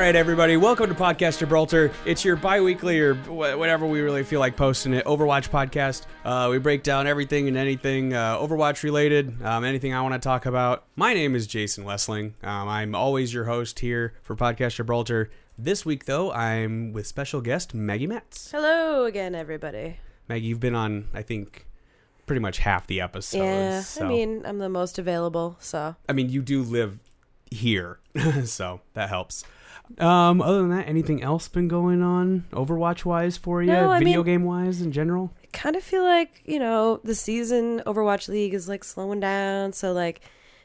right, everybody, welcome to Podcast Gibraltar. It's your bi-weekly or wh- whatever we really feel like posting it Overwatch podcast. Uh, we break down everything and anything uh, Overwatch related, um, anything I want to talk about. My name is Jason Westling. Um, I'm always your host here for Podcast Gibraltar. This week, though, I'm with special guest Maggie Metz. Hello again, everybody. Maggie, you've been on, I think, pretty much half the episodes. yeah, so- I mean, I'm the most available, so I mean, you do live here, so that helps. Um, other than that, anything else been going on Overwatch wise for you, No, video mean- game wise in general? I kind of feel like you know the season Overwatch League is like slowing down. So like,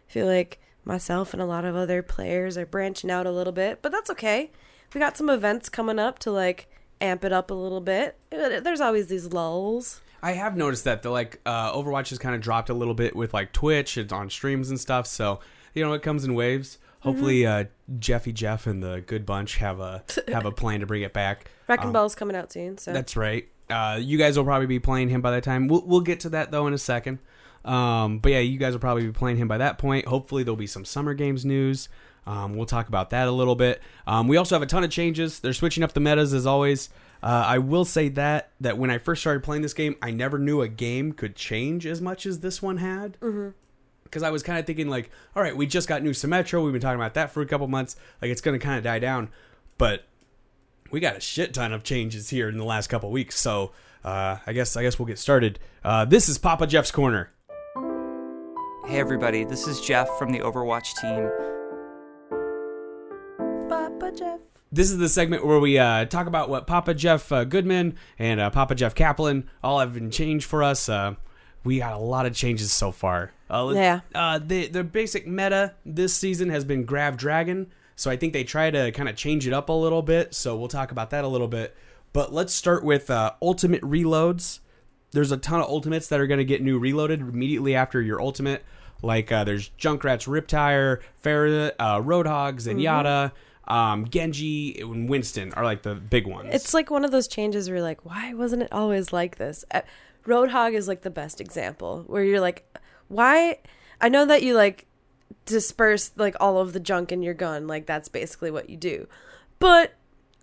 I feel like myself and a lot of other players are branching out a little bit, but that's okay. We got some events coming up to like amp it up a little bit. There's always these lulls. I have noticed that the like uh, Overwatch has kind of dropped a little bit with like Twitch and on streams and stuff. So you know it comes in waves. Hopefully, Mm-hmm. uh, Jeffy Jeff and the Good Bunch have a have a plan to bring it back. Wrecking Um, Ball's coming out soon, so That's right. Uh, you guys will probably be playing him by that time. We'll, we'll get to that though in a second. Um, but yeah, you guys will probably be playing him by that point. Hopefully, there'll be some summer games news. Um, we'll talk about that a little bit. Um, we also have a ton of changes. They're switching up the metas as always. Uh, I will say that that when I first started playing this game, I never knew a game could change as much as this one had. Because I was kind of thinking like, all right, we just got new Symmetra. We've been talking about that for a couple months. Like it's going to kind of die down, but we got a shit ton of changes here in the last couple weeks. So uh, I guess I guess we'll get started. Uh, this is Papa Jeff's corner. Hey everybody, this is Jeff from the Overwatch team. Papa Jeff. This is the segment where we uh, talk about what Papa Jeff uh, Goodman and uh, Papa Jeff Kaplan all have been changed for us. Uh, we got a lot of changes so far. Uh, Yeah. Uh, the the basic meta this season has been Grav Dragon, so I think they try to kind of change it up a little bit. So we'll talk about that a little bit. But let's start with uh, ultimate reloads. There's a ton of ultimates that are going to get new reloaded immediately after your ultimate. Like uh, there's Junkrat's RIP-Tire, Pharah, uh, Roadhog, Zenyatta, um, Genji, and Winston are like the big ones. It's like one of those changes where you're like, why wasn't it always like this? Uh, Roadhog is like the best example where you're like, why? I know that you like disperse like all of the junk in your gun, like that's basically what you do. But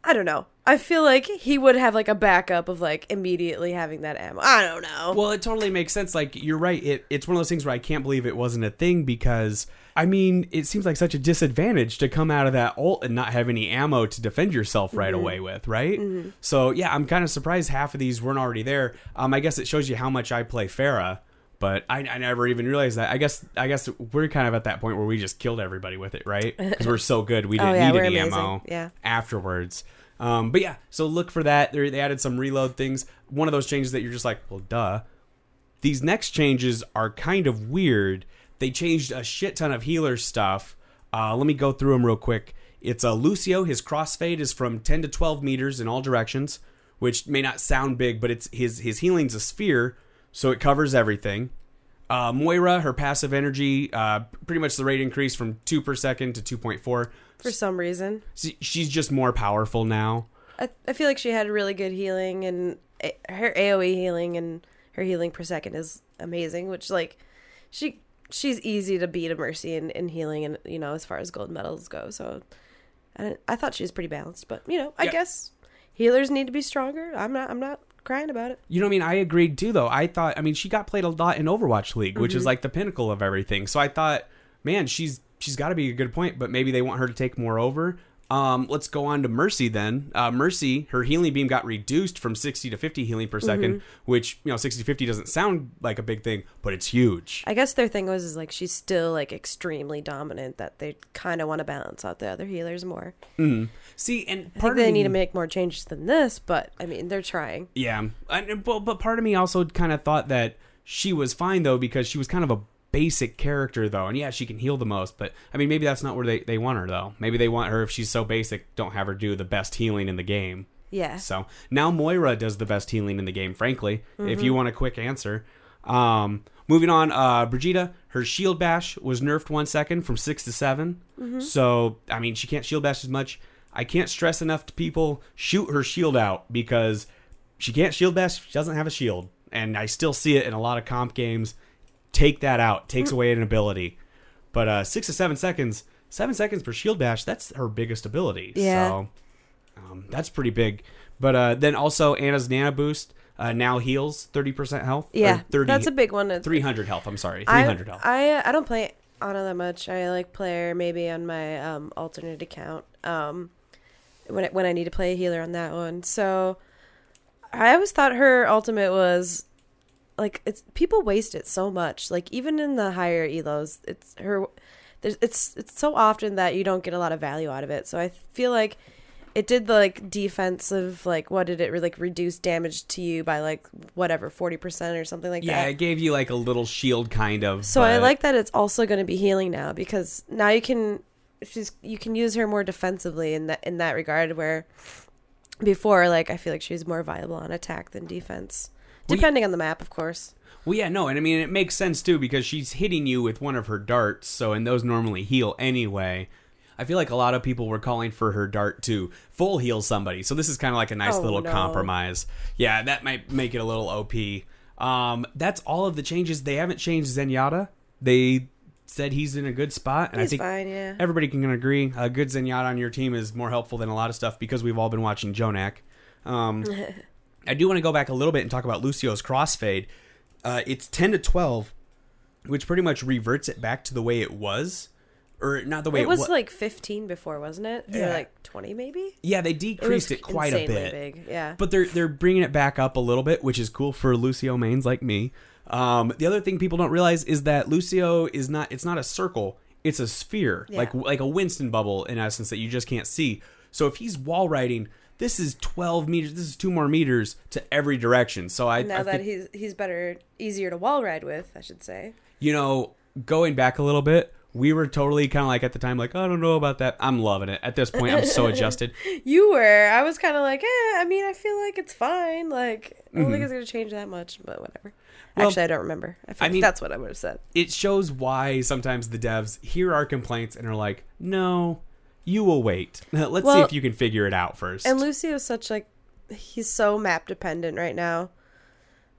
I don't know. I feel like he would have like a backup of like immediately having that ammo. I don't know. Well, it totally makes sense. Like you're right. It, it's one of those things where I can't believe it wasn't a thing because I mean, it seems like such a disadvantage to come out of that ult and not have any ammo to defend yourself right away with, right? So yeah, I'm kind of surprised half of these weren't already there. Um, I guess it shows you how much I play Pharah. But I, I never even realized that. I guess I guess we're kind of at that point where we just killed everybody with it, right? Because we're so good, we didn't Oh, yeah, need any amazing. ammo Yeah. afterwards. Um, but yeah, so look for that. They're, they added some reload things. One of those changes that you're just like, well, duh. These next changes are kind of weird. They changed a shit ton of healer stuff. Uh, let me go through them real quick. It's a Lucio. His crossfade is from 10 to 12 meters in all directions, which may not sound big, but it's his his healing's a sphere, so it covers everything. Uh, Moira, her passive energy, uh, pretty much the rate increase from two per second to 2.4. For some reason, She's just more powerful now. I, I feel like she had really good healing and a- her AoE healing and her healing per second is amazing. Which like she she's easy to beat a Mercy in, in healing and you know as far as gold medals go. So I, I thought she was pretty balanced, but you know I Yeah. guess healers need to be stronger. I'm not I'm not crying about it. You know what I mean? I agreed too, though. I thought, I mean, she got played a lot in Overwatch League, which is mm-hmm. like the pinnacle of everything. So I thought, man, she's she's got to be a good point, but maybe they want her to take more over. Um, let's go on to Mercy then. Uh, Mercy, her healing beam got reduced from 60 to 50 healing per 2nd which, you know, 60 to 50 doesn't sound like a big thing, but it's huge. I guess their thing was is like she's still like extremely dominant that they kind of want to balance out the other healers more. See, and I think they me, need to make more changes than this, but I mean they're trying. Yeah, and, but, but part of me also kind of thought that she was fine though because she was kind of a basic character though, and yeah, she can heal the most. But I mean, maybe that's not where they they want her though. Maybe they want her if she's so basic, don't have her do the best healing in the game. Yeah. So now Moira does the best healing in the game. Frankly, if you want a quick answer. Um, moving on, uh, Brigitte, her shield bash was nerfed one second from six to 7 So I mean, she can't shield bash as much. I can't stress enough to people shoot her shield out because she can't shield bash. She doesn't have a shield, and I still see it in a lot of comp games. Take that out. Takes away an ability. But uh, six to seven seconds seven seconds per shield bash. That's her biggest ability. Yeah. So um, that's pretty big. But uh, then also Ana's Nano Boost uh, now heals thirty percent health. Yeah, 30, that's a big one. 300 health. I'm sorry, three hundred health. I I don't play Anna that much. I like play her maybe on my um, alternate account. Um, when when I need to play a healer on that one. So I always thought her ultimate was like it's people waste it so much. Like even in the higher elos, it's her. There's, it's it's so often that you don't get a lot of value out of it. So I feel like it did the like defensive like what did it like reduce damage to you by like whatever 40% or something like yeah, that Yeah, it gave you like a little shield kind of. so I like that it's also going to be healing now because now you can she's you can use her more defensively in that in that regard where before like I feel like she was more viable on attack than defense Well, depending on the map of course. Well, yeah, no, and I mean it makes sense too because she's hitting you with one of her darts, so and those normally heal anyway. I feel like a lot of people were calling for her dart to full heal somebody, so this is kind of like a nice Oh, little no. compromise. Yeah, that might make it a little OP. Um, that's all of the changes. They haven't changed Zenyatta. They said he's in a good spot, and He's I think fine, yeah. everybody can agree a good Zenyatta on your team is more helpful than a lot of stuff because we've all been watching Jonak. Um, I do want to go back a little bit and talk about Lucio's crossfade. Uh, it's 10 to 12, which pretty much reverts it back to the way it was. Or not the way it, was. It was wa- like 15 before, wasn't it? Yeah. like 20 maybe? Yeah, they decreased it, quite a bit. big. Yeah. But they're they're bringing it back up a little bit, which is cool for Lucio mains like me. Um, the other thing people don't realize is that Lucio is not it's not a circle, it's a sphere, Yeah. like like a Winston bubble in essence that you just can't see. So if he's wall riding, this is 12 meters, this is two more meters to every direction. So I, now I that think, he's he's better easier to wall ride with, I should say. you know, going back a little bit, we were totally kind of like at the time like I don't know about that. I'm loving it. At this point, I'm so adjusted. You were. I was kind of like, eh, I mean, I feel like it's fine. Like, I don't think Mhm. it's going to change that much, but whatever. Well, Actually, I don't remember. I, feel I like mean- that's what I would have said. it shows why sometimes the devs hear our complaints and are like, "No, you will wait. Let's see if you can figure it out first. And Lucio's such like, he's so map dependent right now.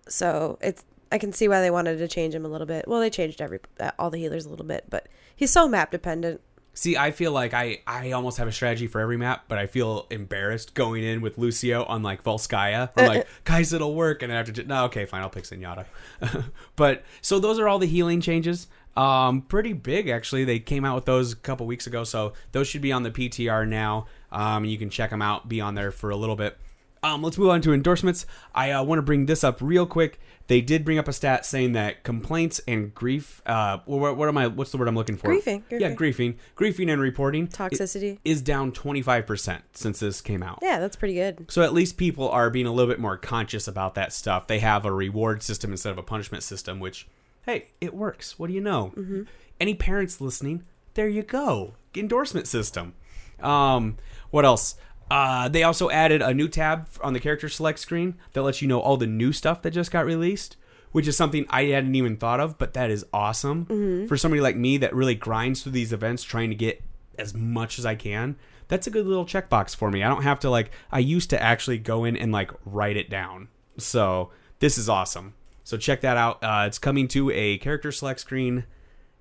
So it's, I can see why they wanted to change him a little bit. Well, they changed every uh, all the healers a little bit, but he's so map dependent. see, I feel like I I almost have a strategy for every map, but I feel embarrassed going in with Lucio on like Volskaya. I'm like, guys, it'll work, and I have to. Just, no, okay, fine, I'll pick Zenyatta. but so those are all the healing changes. Um, pretty big actually. They came out with those a couple weeks ago, so those should be on the PTR now. Um, you can check them out, be on there for a little bit. Um, let's move on to endorsements. I uh, want to bring this up real quick. They did bring up a stat saying that complaints and grief. Uh, what, what am I? What's the word I'm looking for? Griefing, Yeah, griefing, griefing, and reporting Toxicity. is down 25 percent since this came out. Yeah, that's pretty good. So at least people are being a little bit more conscious about that stuff. They have a reward system instead of a punishment system, which, hey, it works. What do you know? Any parents listening? There you go. Endorsement system. Um, what else? Uh, they also added a new tab on the character select screen that lets you know all the new stuff that just got released, which is something I hadn't even thought of, but that is awesome for somebody like me that really grinds through these events trying to get as much as I can. That's a good little checkbox for me. I don't have to like I used to actually go in and like write it down. So this is awesome. So check that out. Uh, it's coming to a character select screen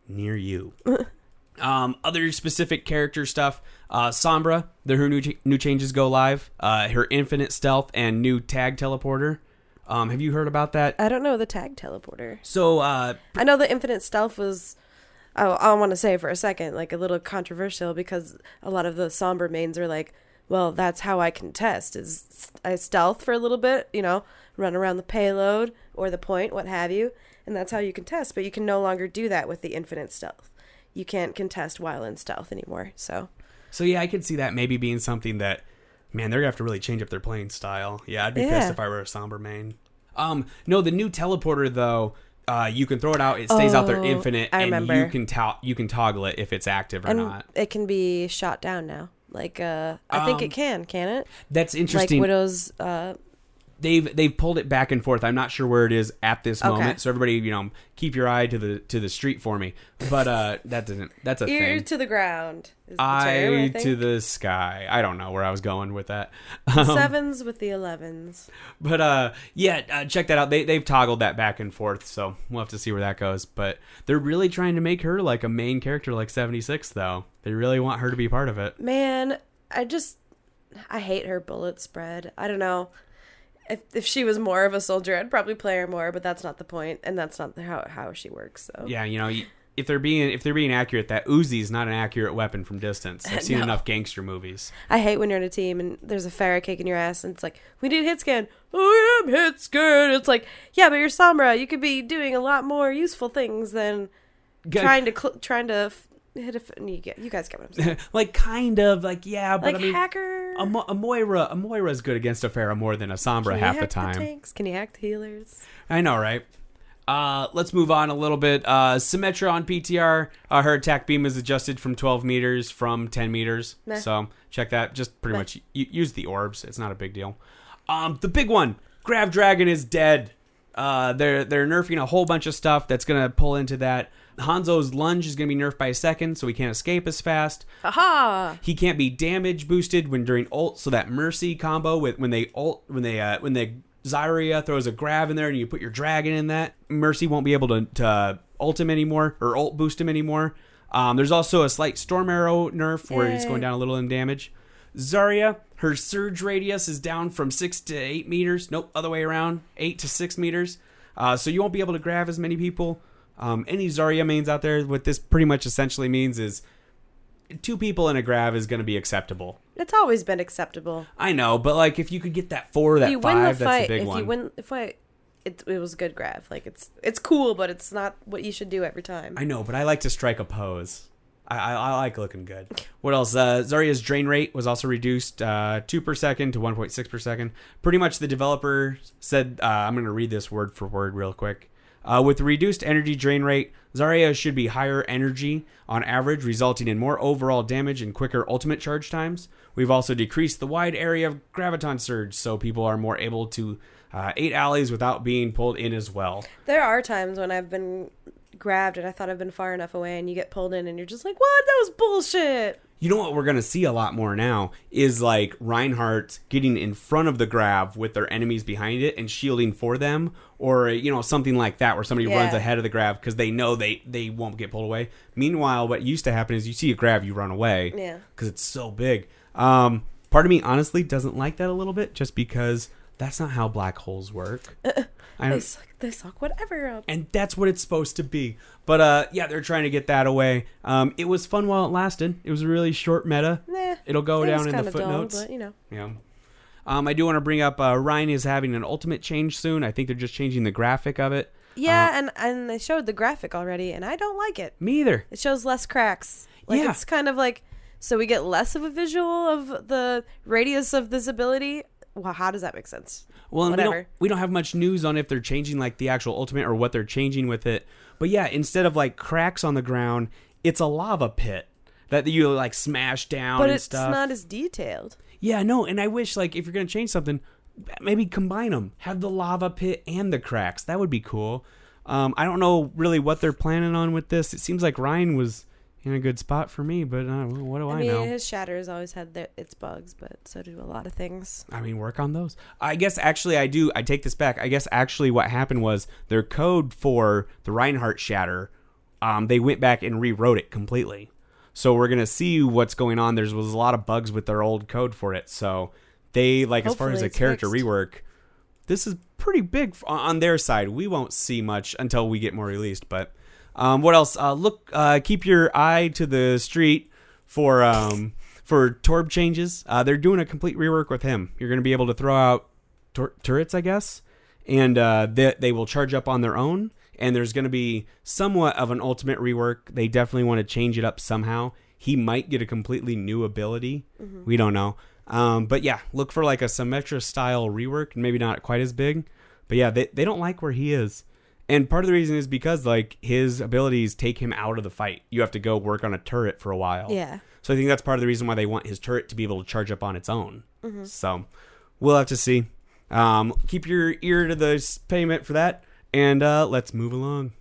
near you. um, other specific character stuff. Uh, Sombra, the her new ch- new changes go live. Uh, her infinite stealth and new tag teleporter. Um, have you heard about that? I don't know the tag teleporter. So uh, I know the infinite stealth was. Oh, I want to say for a second, like a little controversial because a lot of the Sombra mains are like, well, that's how I can test is I stealth for a little bit, you know, run around the payload or the point, what have you, and that's how you can test. But you can no longer do that with the infinite stealth. You can't contest while in stealth anymore. So So yeah, I could see that maybe being something that, man, they're gonna have to really change up their playing style. Yeah, I'd be Yeah. pissed if I were a Sombra main. Um, no, the new teleporter though, uh, you can throw it out. It stays out there Oh, infinite, I and remember. you can to- you can toggle it if it's active or and not. it can be shot down now. Like uh, I think Um, it can, can it? That's interesting. Like. Widow's uh, they've they've pulled it back and forth. I'm not sure where it is at this Okay. moment. So everybody, you know, keep your eye to the to the street for me. But uh that doesn't that's a Ear thing. to the ground. Is the Eye term, to the sky. I don't know where I was going with that. Um, sevens with the elevens. But uh, yeah, uh, check that out. They they've toggled that back and forth, so we'll have to see where that goes. But they're really trying to make her like a main character, like seventy six. Though they really want her to be part of it. Man, I just I hate her bullet spread. I don't know. If if she was more of a soldier, I'd probably play her more, but that's not the point, and that's not how how she works. So Yeah, you know, if they're being if they're being accurate, that Uzi is not an accurate weapon from distance. I've seen No. enough gangster movies. I hate when you're in a team and there's a Pharah kicking your ass, and it's like we need hit scan. I am hit scan. It's like yeah, but you're Sombra. You could be doing a lot more useful things than trying to cl- trying to f- hit a. F- you get you guys get what I'm saying. like kind of like yeah, but like I mean. hacker. A, Mo- a Moira, a Moira's good against a Pharah more than a Sombra half the time. tanks? Can you hack the healers? I know, right? Uh, let's move on a little bit. Uh, Symmetra on PTR, uh, her attack beam is adjusted from 12 meters from 10 meters. Meh. So check that. Just pretty Meh. much use the orbs. It's not a big deal. Um, the big one, Grav Dragon is dead. Uh, they're they're nerfing a whole bunch of stuff that's gonna pull into that. Hanzo's lunge is gonna be nerfed by a second, so he can't escape as fast. Aha! He can't be damage boosted when during ult, so that mercy combo with when they ult when they uh, when they Zarya throws a grav in there and you put your dragon in that, mercy won't be able to, to ult him anymore or ult boost him anymore. Um, there's also a slight storm arrow nerf where he's Yay. going down a little in damage. Zarya, her surge radius is down from six to eight meters. Nope, other way around, eight to six meters. Uh, so you won't be able to grab as many people. Um, any Zarya mains out there, what this pretty much essentially means is two people in a grab is going to be acceptable. It's always been acceptable. I know, but like if you could get that four, that five, that's a big if one. you win the fight, it, it was a good grab. Like it's it's cool, but it's not what you should do every time. I know, but I like to strike a pose. I, I, I like looking good. What else? Uh, Zarya's drain rate was also reduced uh, two per second to one point six per second. Pretty much, the developer said, uh, "I'm going to read this word for word real quick." Uh, with reduced energy drain rate, Zarya should be higher energy on average, resulting in more overall damage and quicker ultimate charge times. We've also decreased the wide area of graviton surge, so people are more able to uh, aid allies without being pulled in as well. There are times when I've been grabbed and I thought I've been far enough away, and you get pulled in, and you're just like, "What? That was bullshit." You know what we're gonna see a lot more now is like Reinhardt getting in front of the grab with their enemies behind it and shielding for them, or you know something like that where somebody Yeah. runs ahead of the grab because they know they they won't get pulled away. Meanwhile, what used to happen is you see a grab, you run away, Yeah. because it's so big. Um, part of me honestly doesn't like that a little bit, just because that's not how black holes work. I They suck. They suck whatever up. and that's what it's supposed to be. But uh, yeah, they're trying to get that away. Um, it was fun while it lasted. It was a really short meta. Nah, It'll go it down in the kinda dull, footnotes. but you know, Yeah. Um, I do want to bring up uh, Rein is having an ultimate change soon. I think they're just changing the graphic of it. yeah, Uh, and and they showed the graphic already, and I don't like it. Me either. It shows less cracks. Like Yeah. it's kind of like so we get less of a visual of the radius of this ability. Well, how does that make sense? Well, we don't we don't have much news on if they're changing like the actual ultimate or what they're changing with it. But yeah, instead of like cracks on the ground, it's a lava pit that you like smash down But and it's stuff. not as detailed. Yeah, no, and I wish like if you're gonna change something, maybe combine them. Have the lava pit and the cracks. That would be cool. Um, I don't know really what they're planning on with this. It seems like Rein was in a good spot for me, but uh, what do I, I mean, know? his shatter has always had their, its bugs, but so do a lot of things. I mean, work on those. I guess actually, I do. I take this back. I guess actually, what happened was their code for the Reinhardt shatter. Um, they went back and rewrote it completely. So we're gonna see what's going on. There was a lot of bugs with their old code for it. So they like as far as Hopefully a character fixed. rework. This is pretty big on their side. We won't see much until we get more released. But um, what else? Uh, look, uh, keep your eye to the street for um, for Torb changes. Uh, they're doing a complete rework with him. You're going to be able to throw out tur- turrets, I guess, and uh, they, they will charge up on their own. And there's going to be somewhat of an ultimate rework. They definitely want to change it up somehow. He might get a completely new ability. We don't know. Um, but yeah, look for like a Symmetra style rework. Maybe not quite as big. But yeah, they, they don't like where he is. And part of the reason is because like his abilities take him out of the fight. You have to go work on a turret for a while. Yeah. So I think that's part of the reason why they want his turret to be able to charge up on its own. So we'll have to see. Um, keep your ear to the payment for that, and uh, let's move along.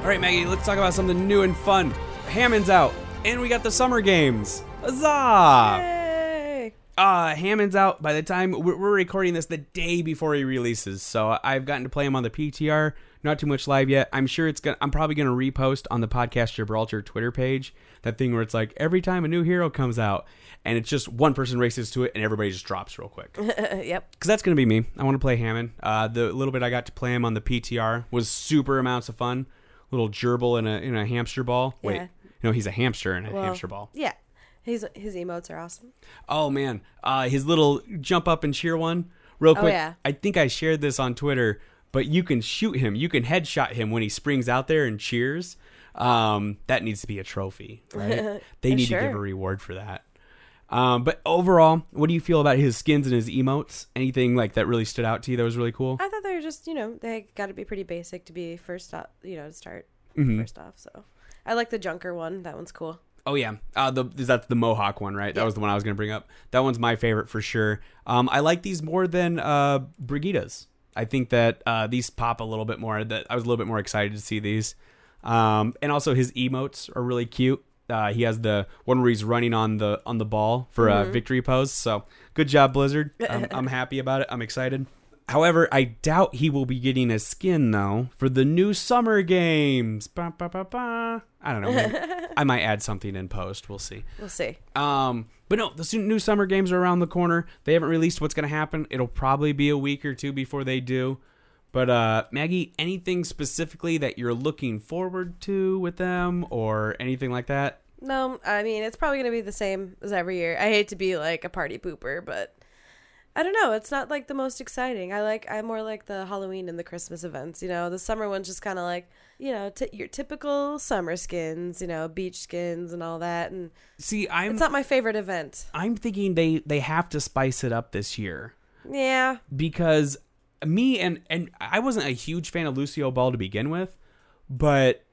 All right, Maggie, let's talk about something new and fun. Hammond's out, and we got the summer games. Huzzah! Yay! Uh, Hammond's out by the time we're, we're recording this the day before he releases. So I've gotten to play him on the PTR. Not too much live yet. I'm sure it's gonna. I'm probably gonna repost on the podcast Gibraltar Twitter page that thing where it's like every time a new hero comes out, and it's just one person races to it and everybody just drops real quick. Yep. Because that's gonna be me. I want to play Hammond. Uh, the little bit I got to play him on the PTR was super amounts of fun. Little gerbil in a in a hamster ball. Wait, Yeah. No, he's a hamster in a Well, hamster ball. Yeah. His his emotes are awesome. Oh man, uh, his little jump up and cheer one, real Oh, quick. yeah. I think I shared this on Twitter, but you can shoot him. You can headshot him when he springs out there and cheers. Um, that needs to be a trophy, right? they need to give a reward for that. Um, but overall, what do you feel about his skins and his emotes? Anything like that really stood out to you that was really cool? I thought they were just, you know, they got to be pretty basic to be first off, you know, to start Mhm. first off. So I like the Junker one. That one's cool. Oh yeah, uh, the that's the Mohawk one, right? That was the one I was going to bring up. That one's my favorite for sure. Um, I like these more than uh, Brigitte's. I think that uh, these pop a little bit more. That I was a little bit more excited to see these, um, and also his emotes are really cute. Uh, he has the one where he's running on the on the ball for a victory pose. So good job, Blizzard. I'm, I'm happy about it. I'm excited. However, I doubt he will be getting a skin though for the new summer games. Ba, ba, ba, ba. I don't know. I might add something in post. We'll see. We'll see. Um, but no, the new summer games are around the corner. They haven't released what's going to happen. It'll probably be a week or two before they do. But uh, Maggie, anything specifically that you're looking forward to with them, or anything like that? No, I mean it's probably gonna be the same as every year. I hate to be like a party pooper, but I don't know. It's not like the most exciting. I like I'm more like the Halloween and the Christmas events. You know, the summer ones just kind of like you know t- your typical summer skins. You know, beach skins and all that. And See, I'm it's not my favorite event. I'm thinking they they have to spice it up this year Yeah, because me and and I wasn't a huge fan of Lucio Ball to begin with, but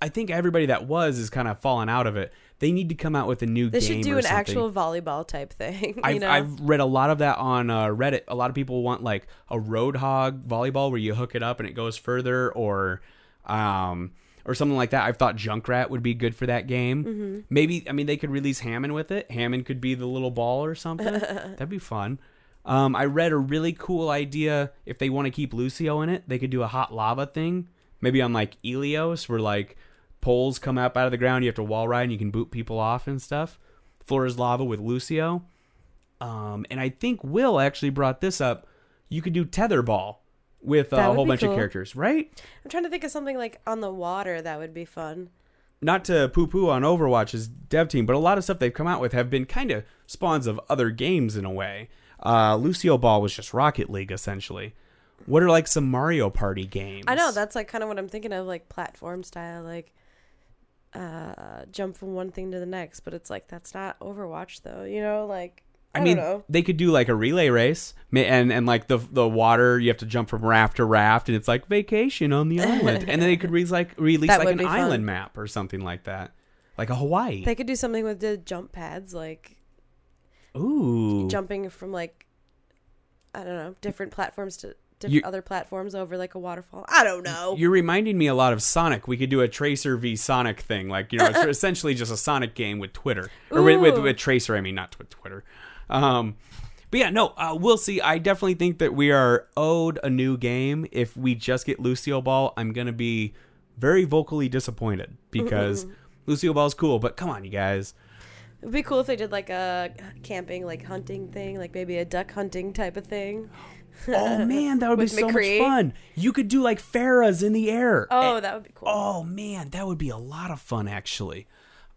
I think everybody that was is kind of fallen out of it. They need to come out with a new game. they should do an something. actual volleyball type thing. I've, you know, I've read a lot of that on uh, Reddit. A lot of people want like a Roadhog volleyball where you hook it up and it goes further, or um, or something like that. I've thought Junkrat would be good for that game. Mm-hmm. Maybe I mean they could release Hammond with it. Hammond could be the little ball or something. That'd be fun. Um, I read a really cool idea. If they want to keep Lucio in it, they could do a hot lava thing. Maybe on like Ilios, where like poles come up out of the ground. You have to wall ride and you can boot people off and stuff. Floor is lava with Lucio. Um, and I think Will actually brought this up. You could do tetherball with uh, a whole bunch of characters, right? I'm trying to think of something like on the water that would be fun. Not to poo poo on Overwatch's dev team, but a lot of stuff they've come out with have been kind of spawns of other games in a way. Uh, Lucio Ball was just Rocket League essentially. What are like some Mario Party games? I know that's like kind of what I'm thinking of, like platform style, like uh jump from one thing to the next. But it's like that's not Overwatch though, you know? Like I, I mean, don't know. they could do like a relay race, and and like the the water, you have to jump from raft to raft, and it's like vacation on the island, and then they could release like release That like an fun. island map or something like that, like a Hawaii. They could do something with the jump pads, like Ooh, jumping from like I don't know different platforms to You- other platforms over like a waterfall. I don't know. You're reminding me a lot of Sonic. We could do a Tracer v Sonic thing, like you know, it's essentially just a Sonic game with Twitter or with, with, with Tracer. I mean, not with Twitter. Um, but yeah, no, uh, we'll see. I definitely think that we are owed a new game. If we just get Lucio Ball, I'm gonna be very vocally disappointed because Lucio Ball's cool, but come on, you guys. It'd be cool if they did like a camping, like hunting thing, like maybe a duck hunting type of thing. Oh man, that would be so McCree. much fun. You could do like Pharahs in the air. Oh, eh, that would be cool. Oh man, that would be a lot of fun actually.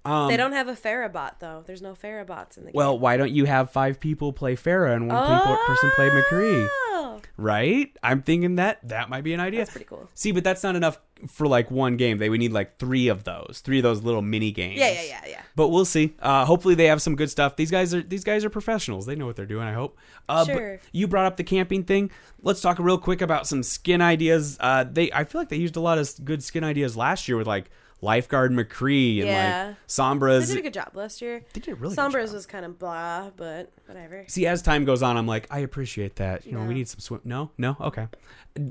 Um, they don't have a Farabot though. There's no Farabots in the game. Well, why don't you have five people play Pharah and one people, person play McCree? Oh, Right? I'm thinking that that might be an idea. that's pretty cool. See, but that's not enough for like one game. They would need like three of those, three of those little mini games. Yeah, yeah, yeah, yeah. But we'll see. Uh, hopefully, they have some good stuff. These guys are these guys are professionals. They know what they're doing. I hope. Uh, Sure. you brought up the camping thing. Let's talk real quick about some skin ideas. Uh, they I feel like they used a lot of good skin ideas last year with like lifeguard McCree and Yeah. like Sombra's. They did a good job last year. They did really Sombras was kind of blah, but whatever. See, as time goes on, I'm like, I appreciate that. You know, we need some swim. No, no, okay.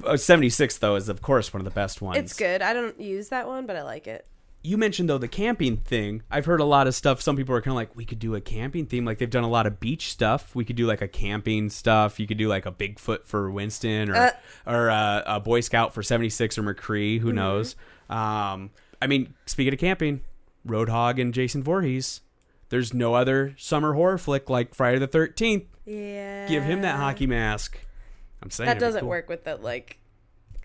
Uh, 76 though is of course one of the best ones. It's good. I don't use that one, but I like it. You mentioned though the camping thing. I've heard a lot of stuff. Some people are kind of like, we could do a camping theme. Like they've done a lot of beach stuff. We could do like a camping stuff. You could do like a Bigfoot for Winston or Uh. or uh, a Boy Scout for 76 or McCree. Mm-hmm. Who knows? Um, I mean, speaking of camping, Roadhog and Jason Voorhees. There's no other summer horror flick like Friday the 13th. Yeah. Give him that hockey mask. I'm saying That doesn't cool. work with the like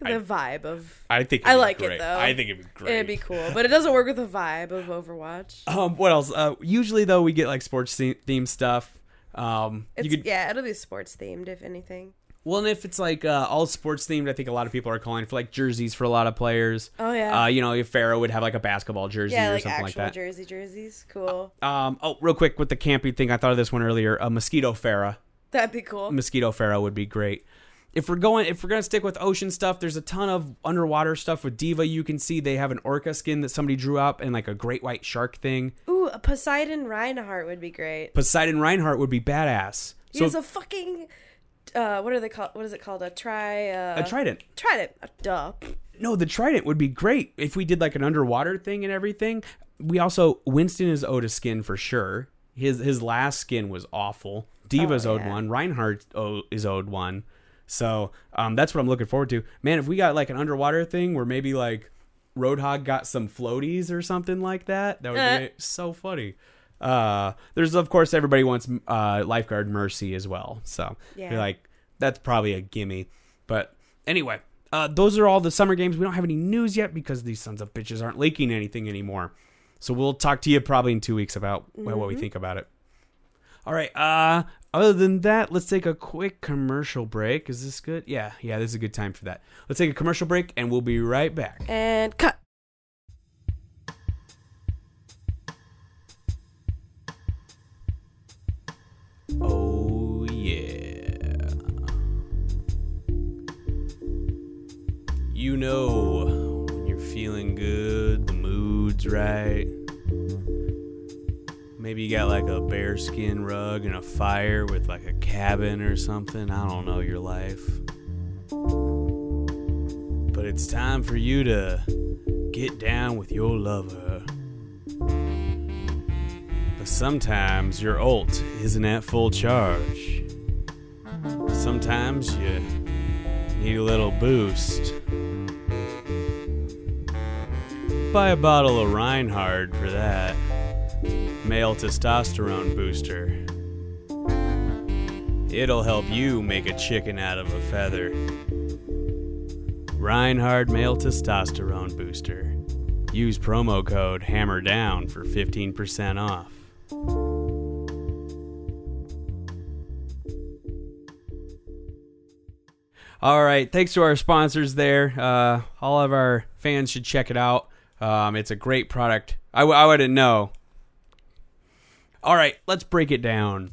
the I- vibe of. I think I like it, though. I think it'd be great. It'd be cool, but it doesn't work with the vibe of Overwatch. Um, what else? Uh, usually though, we get like sports theme, theme stuff. Um, It's, you could yeah, it'll be sports themed if anything. Well, and if it's like uh, all sports themed, I think a lot of people are calling for like jerseys for a lot of players. Oh yeah, Uh, you know, if Pharah would have like a basketball jersey yeah, or like something like that. jersey jerseys. Cool. um, oh, real quick with the camping thing, I thought of this one earlier. A mosquito Pharah. That'd be cool. Mosquito Pharah would be great. If we're going, if we're gonna stick with ocean stuff, there's a ton of underwater stuff with D.Va. You can see they have an orca skin that somebody drew up and like a great white shark thing. Ooh, a Poseidon Reinhardt would be great. Poseidon Reinhardt would be badass. He So has a fucking. Uh, what are they called? What is it called? A tri. Uh, a trident. Trident. Uh, Duh. No, the trident would be great if we did like an underwater thing and everything. We also Winston is owed a skin for sure. His his last skin was awful. D.Va's Oh, owed one. Reinhardt is owed one. So um, that's what I'm looking forward to. Man, if we got like an underwater thing where maybe like Roadhog got some floaties or something like that, that would Uh. be so funny. Uh, there's of course everybody wants uh, lifeguard Mercy as well. So Yeah. you're like that's probably a gimme. But anyway, uh, those are all the summer games. We don't have any news yet because these sons of bitches aren't leaking anything anymore. So we'll talk to you probably in two weeks about well, what we think about it. All right. Uh, other than that, let's take a quick commercial break. Is this good? Yeah, yeah, this is a good time for that. Let's take a commercial break, and we'll be right back. And cut. Oh yeah. You know when you're feeling good, the mood's right. Maybe you got like a bearskin rug and a fire with like a cabin or something. I don't know your life. But it's time for you to get down with your lover. Sometimes your ult isn't at full charge. Sometimes you need a little boost. Buy a bottle of Reinhard for that. Male testosterone booster. It'll help you make a chicken out of a feather. Reinhard Male Testosterone Booster. Use promo code HAMMERDOWN for 15% off. All right, thanks to our sponsors there. Uh, all of our fans should check it out. Um, it's a great product. I, w- I wouldn't know. All right, let's break it down.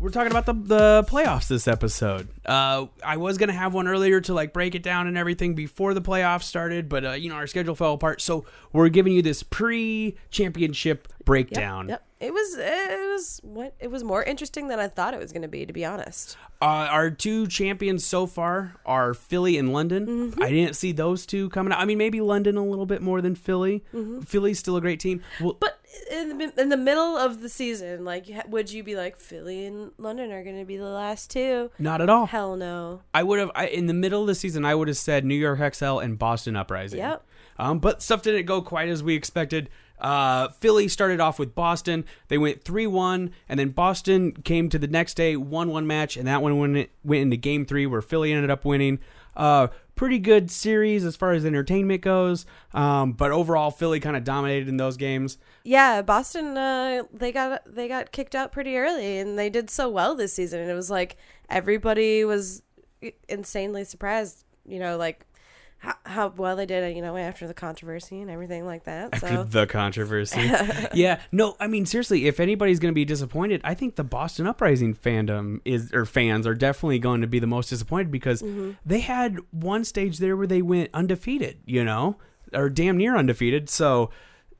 We're talking about the the playoffs this episode. Uh, I was gonna have one earlier to like break it down and everything before the playoffs started, but uh, you know our schedule fell apart, so we're giving you this pre-championship Yep, breakdown. Yep. It was. It was. What? It was more interesting than I thought it was going to be. To be honest. Uh, our two champions so far are Philly and London. Mm-hmm. I didn't see those two coming out. I mean, maybe London a little bit more than Philly. Philly's still a great team. Well, Mm-hmm. But in the, in the middle of the season, like, would you be like Philly and London are going to be the last two? not at all. Hell no. I would have I, in the middle of the season. I would have said New York XL and Boston Uprising. Yep. Um, but stuff didn't go quite as we expected. Uh, Philly started off with Boston. They went three one, and then Boston came to the next day, won one match, and that one went went into Game Three, where Philly ended up winning. Uh, pretty good series as far as entertainment goes. Um, but overall, Philly kind of dominated in those games. Yeah, Boston. Uh, they got they got kicked out pretty early, and they did so well this season. And it was like everybody was insanely surprised. You know, like how, how well they did, you know, after the controversy and everything like that. After the controversy. yeah. No, I mean seriously, if anybody's going to be disappointed, I think the Boston Uprising fandom is or fans are definitely going to be the most disappointed because Mm-hmm. they had one stage there where they went undefeated, you know, or damn near undefeated. So,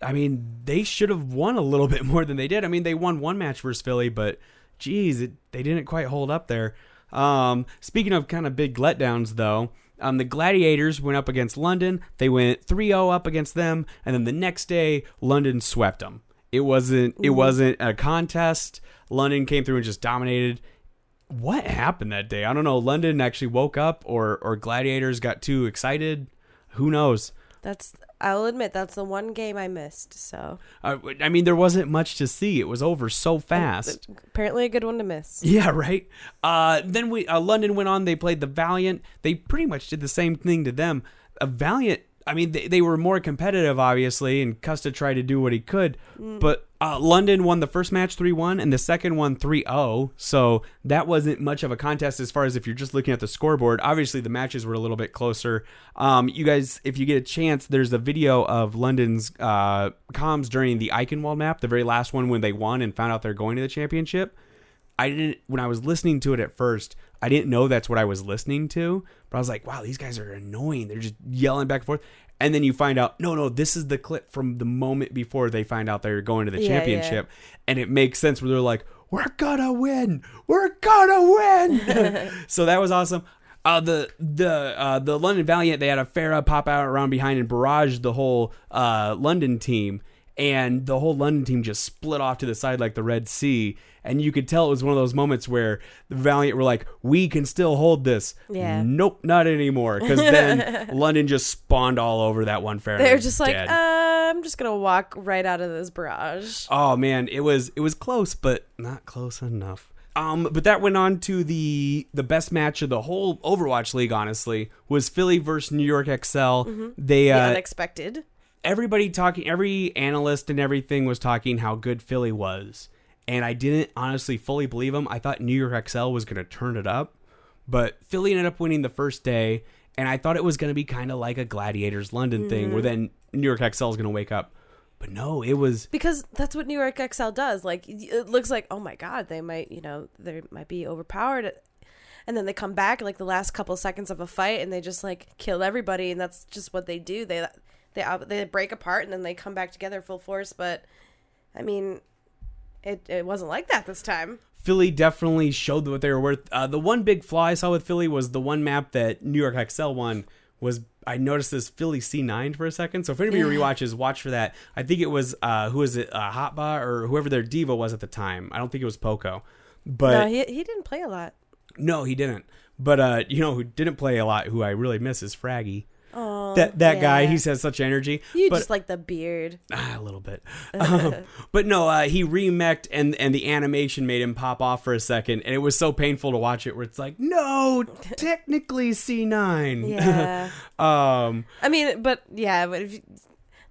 I mean, they should have won a little bit more than they did. I mean, they won one match versus Philly, but geez, it, they didn't quite hold up there. Um, speaking of kind of big letdowns, though, um, the Gladiators went up against London. They went 3-0 up against them, and then the next day, London swept them. It wasn't. It wasn't a contest. London came through and just dominated. What happened that day? I don't know. London actually woke up, or or Gladiators got too excited. Who knows? That's I'll admit that's the one game I missed. So Uh, I mean, there wasn't much to see. It was over so fast. apparently a good one to miss. Yeah, right. Uh, then we uh, London went on. They played the Valiant. They pretty much did the same thing to them. A Valiant. I mean, they, they were more competitive, obviously, and Custa tried to do what he could. But uh, London won the first match 3 1 and the second one 3 0. So that wasn't much of a contest as far as if you're just looking at the scoreboard. Obviously, the matches were a little bit closer. Um, you guys, if you get a chance, there's a video of London's uh, comms during the Eichenwalde map, the very last one when they won and found out they're going to the championship. I didn't when I was listening to it at first, I didn't know that's what I was listening to, but I was like, wow, these guys are annoying. They're just yelling back and forth. And then you find out, no, no, this is the clip from the moment before they find out they're going to the Yeah, championship. And it makes sense where they're like, we're gonna win. We're gonna win. so that was awesome. Uh, the the uh, the London Valiant they had a Pharah pop out around behind and barrage the whole uh, London team, and the whole London team just split off to the side like the Red Sea. And you could tell it was one of those moments where the Valiant were like, "We can still hold this." Yeah. Nope, not anymore. Because then London just spawned all over that one Pharah. They're just like, uh, I'm just gonna walk right out of this barrage. Oh man, it was it was close, but not close enough. Um, but that went on to the the best match of the whole Overwatch League. Honestly, was Philly versus New York XL. They The uh, unexpected. everybody talking, every analyst and everything was talking how good Philly was, and I didn't honestly fully believe them. I thought New York XL was going to turn it up, but Philly ended up winning the first day, and I thought it was going to be kind of like a Gladiators London thing, where mm-hmm. then New York XL is going to wake up. But no, it was because that's what New York XL does. Like it looks like, oh my god, they might, you know, they might be overpowered, and then they come back like the last couple seconds of a fight, and they just like kill everybody, and that's just what they do. They they they break apart, and then they come back together full force. But I mean, it it wasn't like that this time. Philly definitely showed what they were worth. Uh, the one big flaw I saw with Philly was the one map that New York XL won was I noticed this Philly C9 for a second. So if anybody rewatches, watch for that. I think it was uh, who was it, uh, Hotba or whoever their D.Va was at the time. I don't think it was Poko, but no, he he didn't play a lot. no, he didn't. But uh, you know who didn't play a lot, who I really miss is Fraggy. Oh, That that guy, yeah. he has such energy. You but, just like the beard. Ah, a little bit. Um, but no, uh, he remeched and and the animation made him pop off for a second, and it was so painful to watch it. Where it's like, no, technically C nine. Yeah. um. I mean, but yeah, but if you,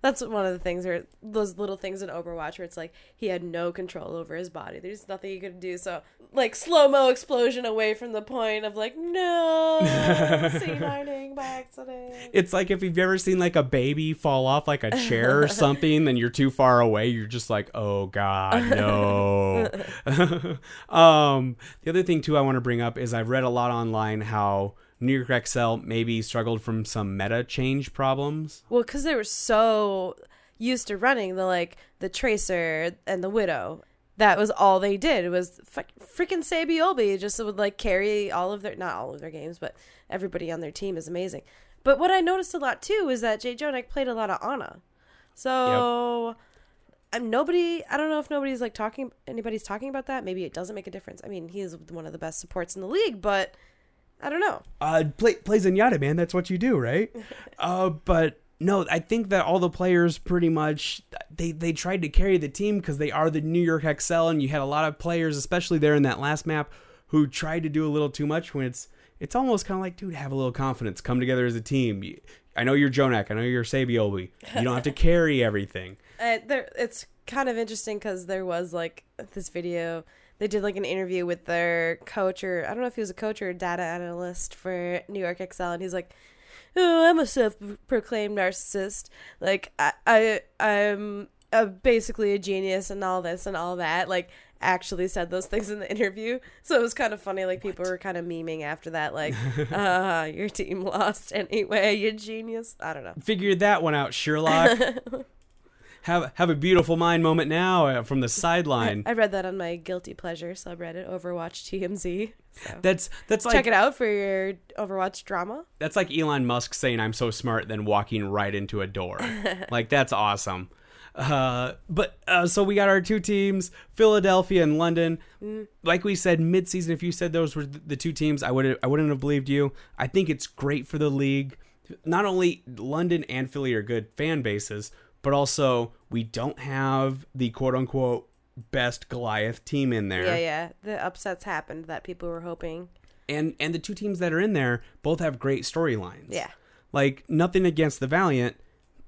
that's one of the things where those little things in Overwatch where it's like he had no control over his body. There's nothing he could do. So like slow mo explosion away from the point of like no C9ing by accident. It's like if you've ever seen like a baby fall off like a chair or something, then you're too far away. You're just like, oh god, no. um, the other thing too I want to bring up is I've read a lot online how New York XL maybe struggled from some meta change problems. Well, because they were so used to running the like the tracer and the widow. That was all they did. Was f- freaking Saebyeolbe just would like carry all of their not all of their games, but everybody on their team is amazing. But what I noticed a lot too is that JJoNak played a lot of Ana. So I'm um, nobody. I don't know if nobody's like talking. Anybody's talking about that. Maybe it doesn't make a difference. I mean, he is one of the best supports in the league, but I don't know. uh play play Zenyatta, man. That's what you do, right? uh but no, I think that all the players pretty much they they tried to carry the team because they are the New York XL, and you had a lot of players, especially there in that last map, who tried to do a little too much. When it's it's almost kind of like, dude, have a little confidence, come together as a team. You- I know you're Jonak, I know you're Saebyeolbe. You don't have to carry everything. Uh, there, it's kind of interesting because there was like this video. They did like an interview with their coach, or I don't know if he was a coach or a data analyst for New York XL, and he's like, oh, I'm a self-proclaimed narcissist. Like I, I I'm uh, basically a genius and all this and all that. Like actually said those things in the interview. So it was kind of funny. Like people were kind of memeing after that. Like, uh, your team lost anyway. You genius. I don't know. Figured that one out, Sherlock. have have a beautiful mind moment now uh, from the sideline. I read that on my guilty pleasure subreddit, Overwatch TMZ. So. That's that's like Check it out for your Overwatch drama. that's like Elon Musk saying I'm so smart, then walking right into a door. like that's awesome. Uh, but uh, so we got our two teams, Philadelphia and London. Like we said, midseason. If you said those were the two teams, I would I wouldn't have believed you. I think it's great for the league. Not only London and Philly are good fan bases, but also we don't have the quote unquote best Goliath team in there. Yeah, yeah. The upsets happened that people were hoping. and and the two teams that are in there both have great storylines. Yeah. Like nothing against the Valiant.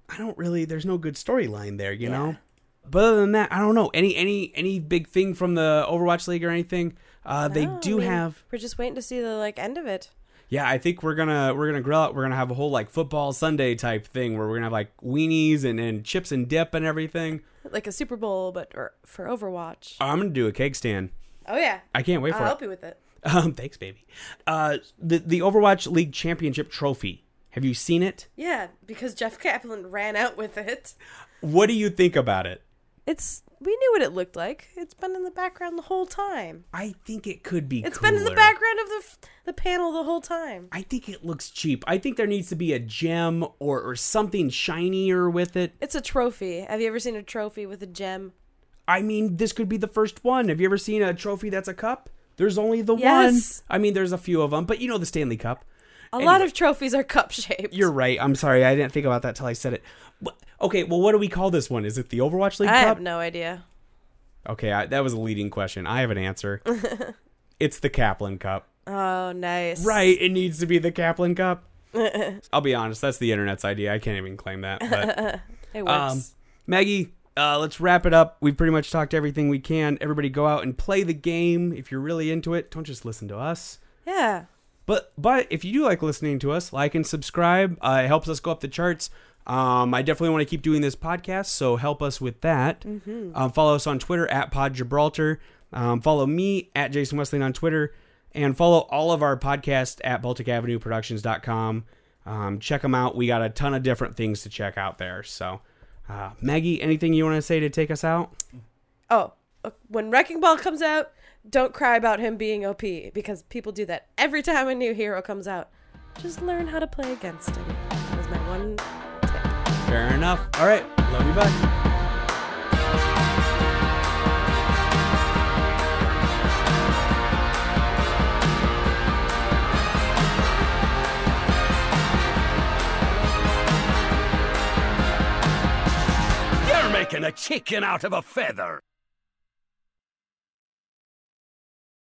I don't really there's no good storyline there, you Yeah. know? But other than that, I don't know. Any any any big thing from the Overwatch League or anything? Uh they No, I do mean, have We're just waiting to see the like end of it. Yeah, I think we're gonna we're gonna grill out we're gonna have a whole like football Sunday type thing where we're gonna have like weenies and, and chips and dip and everything. Like a Super Bowl, but or, for Overwatch. I'm gonna do a cake stand. Oh yeah. I can't wait for it. I'll it. help you with it. Um, thanks, baby. Uh, the the Overwatch League Championship trophy. Have you seen it? Yeah, because Jeff Kaplan ran out with it. What do you think about it? It's we knew what it looked like. It's been in the background the whole time. I think it could be. It's been in the background of the f- the panel the whole time. I think it looks cheap. I think there needs to be a gem or, or something shinier with it. It's a trophy. Have you ever seen a trophy with a gem? I mean, this could be the first one. Have you ever seen a trophy that's a cup? There's only the Yes. one. I mean, there's a few of them, but you know the Stanley Cup. A Anyway. lot of trophies are cup shaped. You're right. I'm sorry. I didn't think about that till I said it. Wh- Okay, well, what do we call this one? Is it the Overwatch League I Cup? have no idea. Okay, I, that was a leading question. I have an answer. it's the Kaplan Cup. Oh, nice. Right, it needs to be the Kaplan Cup. I'll be honest, that's the internet's idea. I can't even claim that. But It works. um, Maggie, uh, let's wrap it up. We've pretty much talked everything we can. Everybody go out and play the game. If you're really into it, don't just listen to us. yeah. But but if you do like listening to us, like and subscribe. Uh, it helps us go up the charts. Um, I definitely want to keep doing this podcast, so help us with that. Um, follow us on Twitter at Pod Gibraltar. Um, follow me at Jason Westling on Twitter, and follow all of our podcasts at BalticAvenueProductions.com. Um, check them out. We got a ton of different things to check out there. So, uh, Maggie, anything you want to say to take us out? Oh, uh, when Wrecking Ball comes out, don't cry about him being OP because people do that every time a new hero comes out. Just learn how to play against him. That was my one. Fair enough. All right. Love you. Bye. You're making a chicken out of a feather.